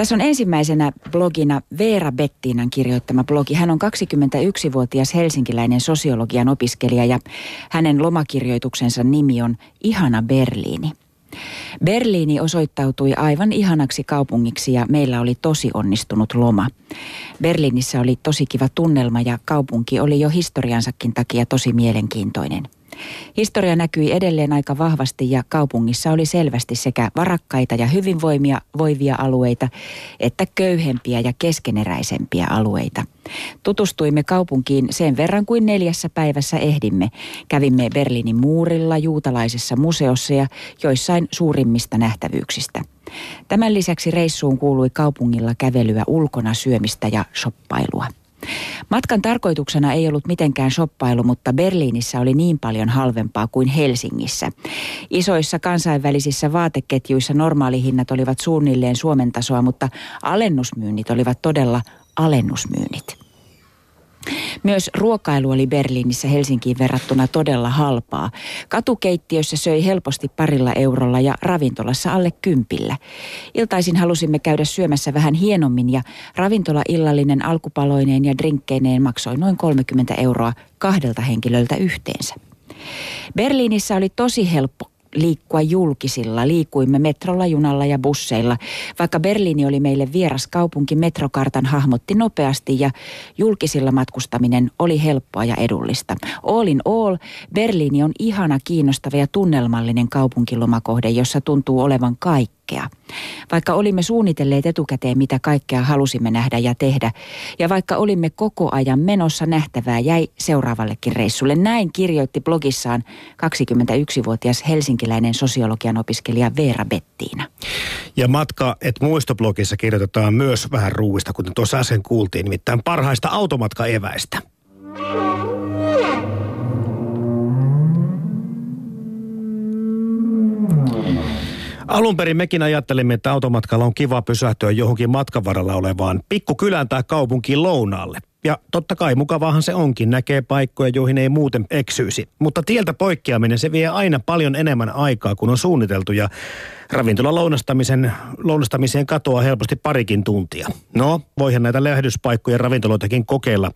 Tässä on ensimmäisenä blogina Veera Bettiinan kirjoittama blogi. Hän on 21-vuotias helsinkiläinen sosiologian opiskelija ja hänen lomakirjoituksensa nimi on Ihana Berliini. Berliini osoittautui aivan ihanaksi kaupungiksi ja meillä oli tosi onnistunut loma. Berliinissä oli tosi kiva tunnelma ja kaupunki oli jo historiansakin takia tosi mielenkiintoinen – Historia näkyi edelleen aika vahvasti ja kaupungissa oli selvästi sekä varakkaita ja hyvinvoimia voivia alueita, että köyhempiä ja keskeneräisempiä alueita. Tutustuimme kaupunkiin sen verran kuin neljässä päivässä ehdimme. Kävimme Berliinin muurilla, juutalaisessa museossa ja joissain suurimmista nähtävyyksistä. Tämän lisäksi reissuun kuului kaupungilla kävelyä ulkona syömistä ja shoppailua. Matkan tarkoituksena ei ollut mitenkään shoppailu, mutta Berliinissä oli niin paljon halvempaa kuin Helsingissä. Isoissa kansainvälisissä vaateketjuissa normaalihinnat olivat suunnilleen Suomen tasoa, mutta alennusmyynnit olivat todella alennusmyynnit. Myös ruokailu oli Berliinissä Helsinkiin verrattuna todella halpaa. Katukeittiössä söi helposti parilla eurolla ja ravintolassa alle kympillä. Iltaisin halusimme käydä syömässä vähän hienommin ja ravintola illallinen alkupaloineen ja drinkkeineen maksoi noin 30 euroa kahdelta henkilöltä yhteensä. Berliinissä oli tosi helppo liikkua julkisilla. Liikuimme metrolla, junalla ja busseilla. Vaikka Berliini oli meille vieras kaupunki, metrokartan hahmotti nopeasti ja julkisilla matkustaminen oli helppoa ja edullista. All in all, Berliini on ihana, kiinnostava ja tunnelmallinen kaupunkilomakohde, jossa tuntuu olevan kaikki kaikkea. Vaikka olimme suunnitelleet etukäteen, mitä kaikkea halusimme nähdä ja tehdä, ja vaikka olimme koko ajan menossa nähtävää, jäi seuraavallekin reissulle. Näin kirjoitti blogissaan 21-vuotias helsinkiläinen sosiologian opiskelija Veera Bettiina. Ja matka et muistoblogissa kirjoitetaan myös vähän ruuista, kuten tuossa äsken kuultiin, nimittäin parhaista automatkaeväistä. Alun perin mekin ajattelimme, että automatkalla on kiva pysähtyä johonkin matkan varrella olevaan pikkukylään tai kaupunkiin lounaalle. Ja totta kai mukavahan se onkin, näkee paikkoja, joihin ei muuten eksyisi. Mutta tieltä poikkeaminen, se vie aina paljon enemmän aikaa kuin on suunniteltu ja ravintola lounastamisen, lounastamiseen katoaa helposti parikin tuntia. No, voihan näitä lähdyspaikkoja ravintoloitakin kokeilla.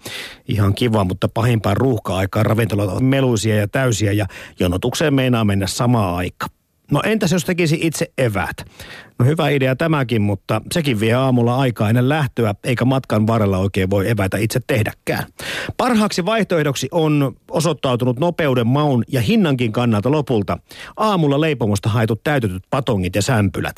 Ihan kiva, mutta pahimpaan ruuhka-aikaan ravintolat on meluisia ja täysiä ja jonotukseen meinaa mennä samaa aikaa. No entäs jos tekisi itse evät? No hyvä idea tämäkin, mutta sekin vie aamulla aikaa ennen lähtöä, eikä matkan varrella oikein voi evätä itse tehdäkään. Parhaaksi vaihtoehdoksi on osoittautunut nopeuden, maun ja hinnankin kannalta lopulta aamulla leipomosta haetut täytetyt patongit ja sämpylät.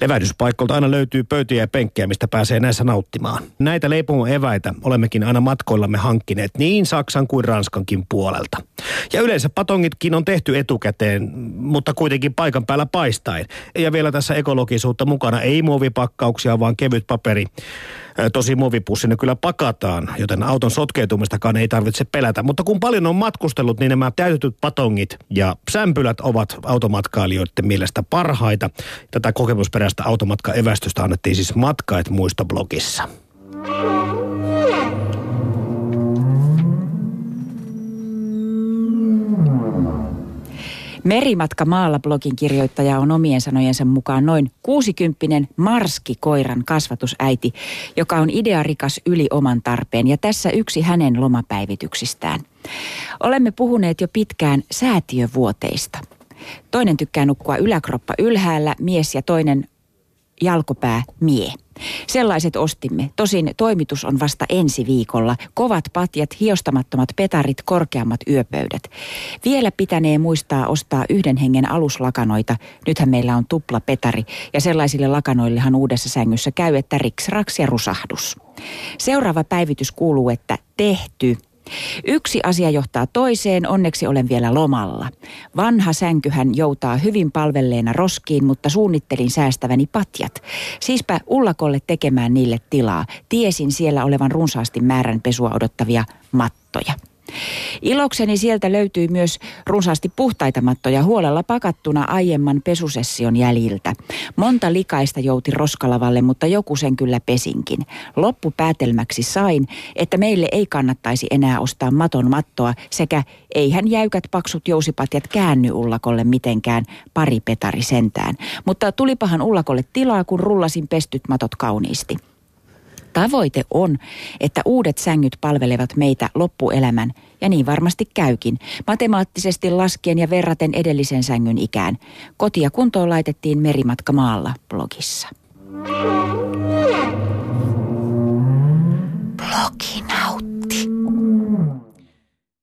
Levähdyspaikkolta aina löytyy pöytiä ja penkkejä, mistä pääsee näissä nauttimaan. Näitä leipomon eväitä olemmekin aina matkoillamme hankkineet niin Saksan kuin Ranskankin puolelta. Ja yleensä patongitkin on tehty etukäteen, mutta kuitenkin paikan päällä paistain. Ja vielä tässä ekologisuutta mukana. Ei muovipakkauksia, vaan kevyt paperi. Tosi muovipussi ne kyllä pakataan, joten auton sotkeutumistakaan ei tarvitse pelätä. Mutta kun paljon on matkustellut, niin nämä täytetyt patongit ja sämpylät ovat automatkailijoiden mielestä parhaita. Tätä kokemusperäistä automatkaevästystä annettiin siis Matkait muistoblogissa. Merimatka maalla blogin kirjoittaja on omien sanojensa mukaan noin 60 marskikoiran kasvatusäiti, joka on idearikas yli oman tarpeen ja tässä yksi hänen lomapäivityksistään. Olemme puhuneet jo pitkään säätiövuoteista. Toinen tykkää nukkua yläkroppa ylhäällä, mies ja toinen jalkopää mie. Sellaiset ostimme. Tosin toimitus on vasta ensi viikolla. Kovat patjat, hiostamattomat petarit, korkeammat yöpöydät. Vielä pitänee muistaa ostaa yhden hengen aluslakanoita. Nythän meillä on tupla petari ja sellaisille lakanoillehan uudessa sängyssä käy, että riks, raks ja rusahdus. Seuraava päivitys kuuluu, että tehty – Yksi asia johtaa toiseen, onneksi olen vielä lomalla. Vanha sänkyhän joutaa hyvin palvelleena roskiin, mutta suunnittelin säästäväni patjat. Siispä ullakolle tekemään niille tilaa. Tiesin siellä olevan runsaasti määrän pesua odottavia mattoja. Ilokseni sieltä löytyi myös runsaasti puhtaita mattoja huolella pakattuna aiemman pesusession jäljiltä. Monta likaista jouti roskalavalle, mutta joku sen kyllä pesinkin. Loppupäätelmäksi sain, että meille ei kannattaisi enää ostaa maton mattoa sekä eihän jäykät paksut jousipatjat käänny ullakolle mitenkään pari petari sentään. Mutta tulipahan ullakolle tilaa, kun rullasin pestyt matot kauniisti. Tavoite on, että uudet sängyt palvelevat meitä loppuelämän, ja niin varmasti käykin, matemaattisesti laskien ja verraten edellisen sängyn ikään. Kotia kuntoon laitettiin Merimatka maalla blogissa. Blogin.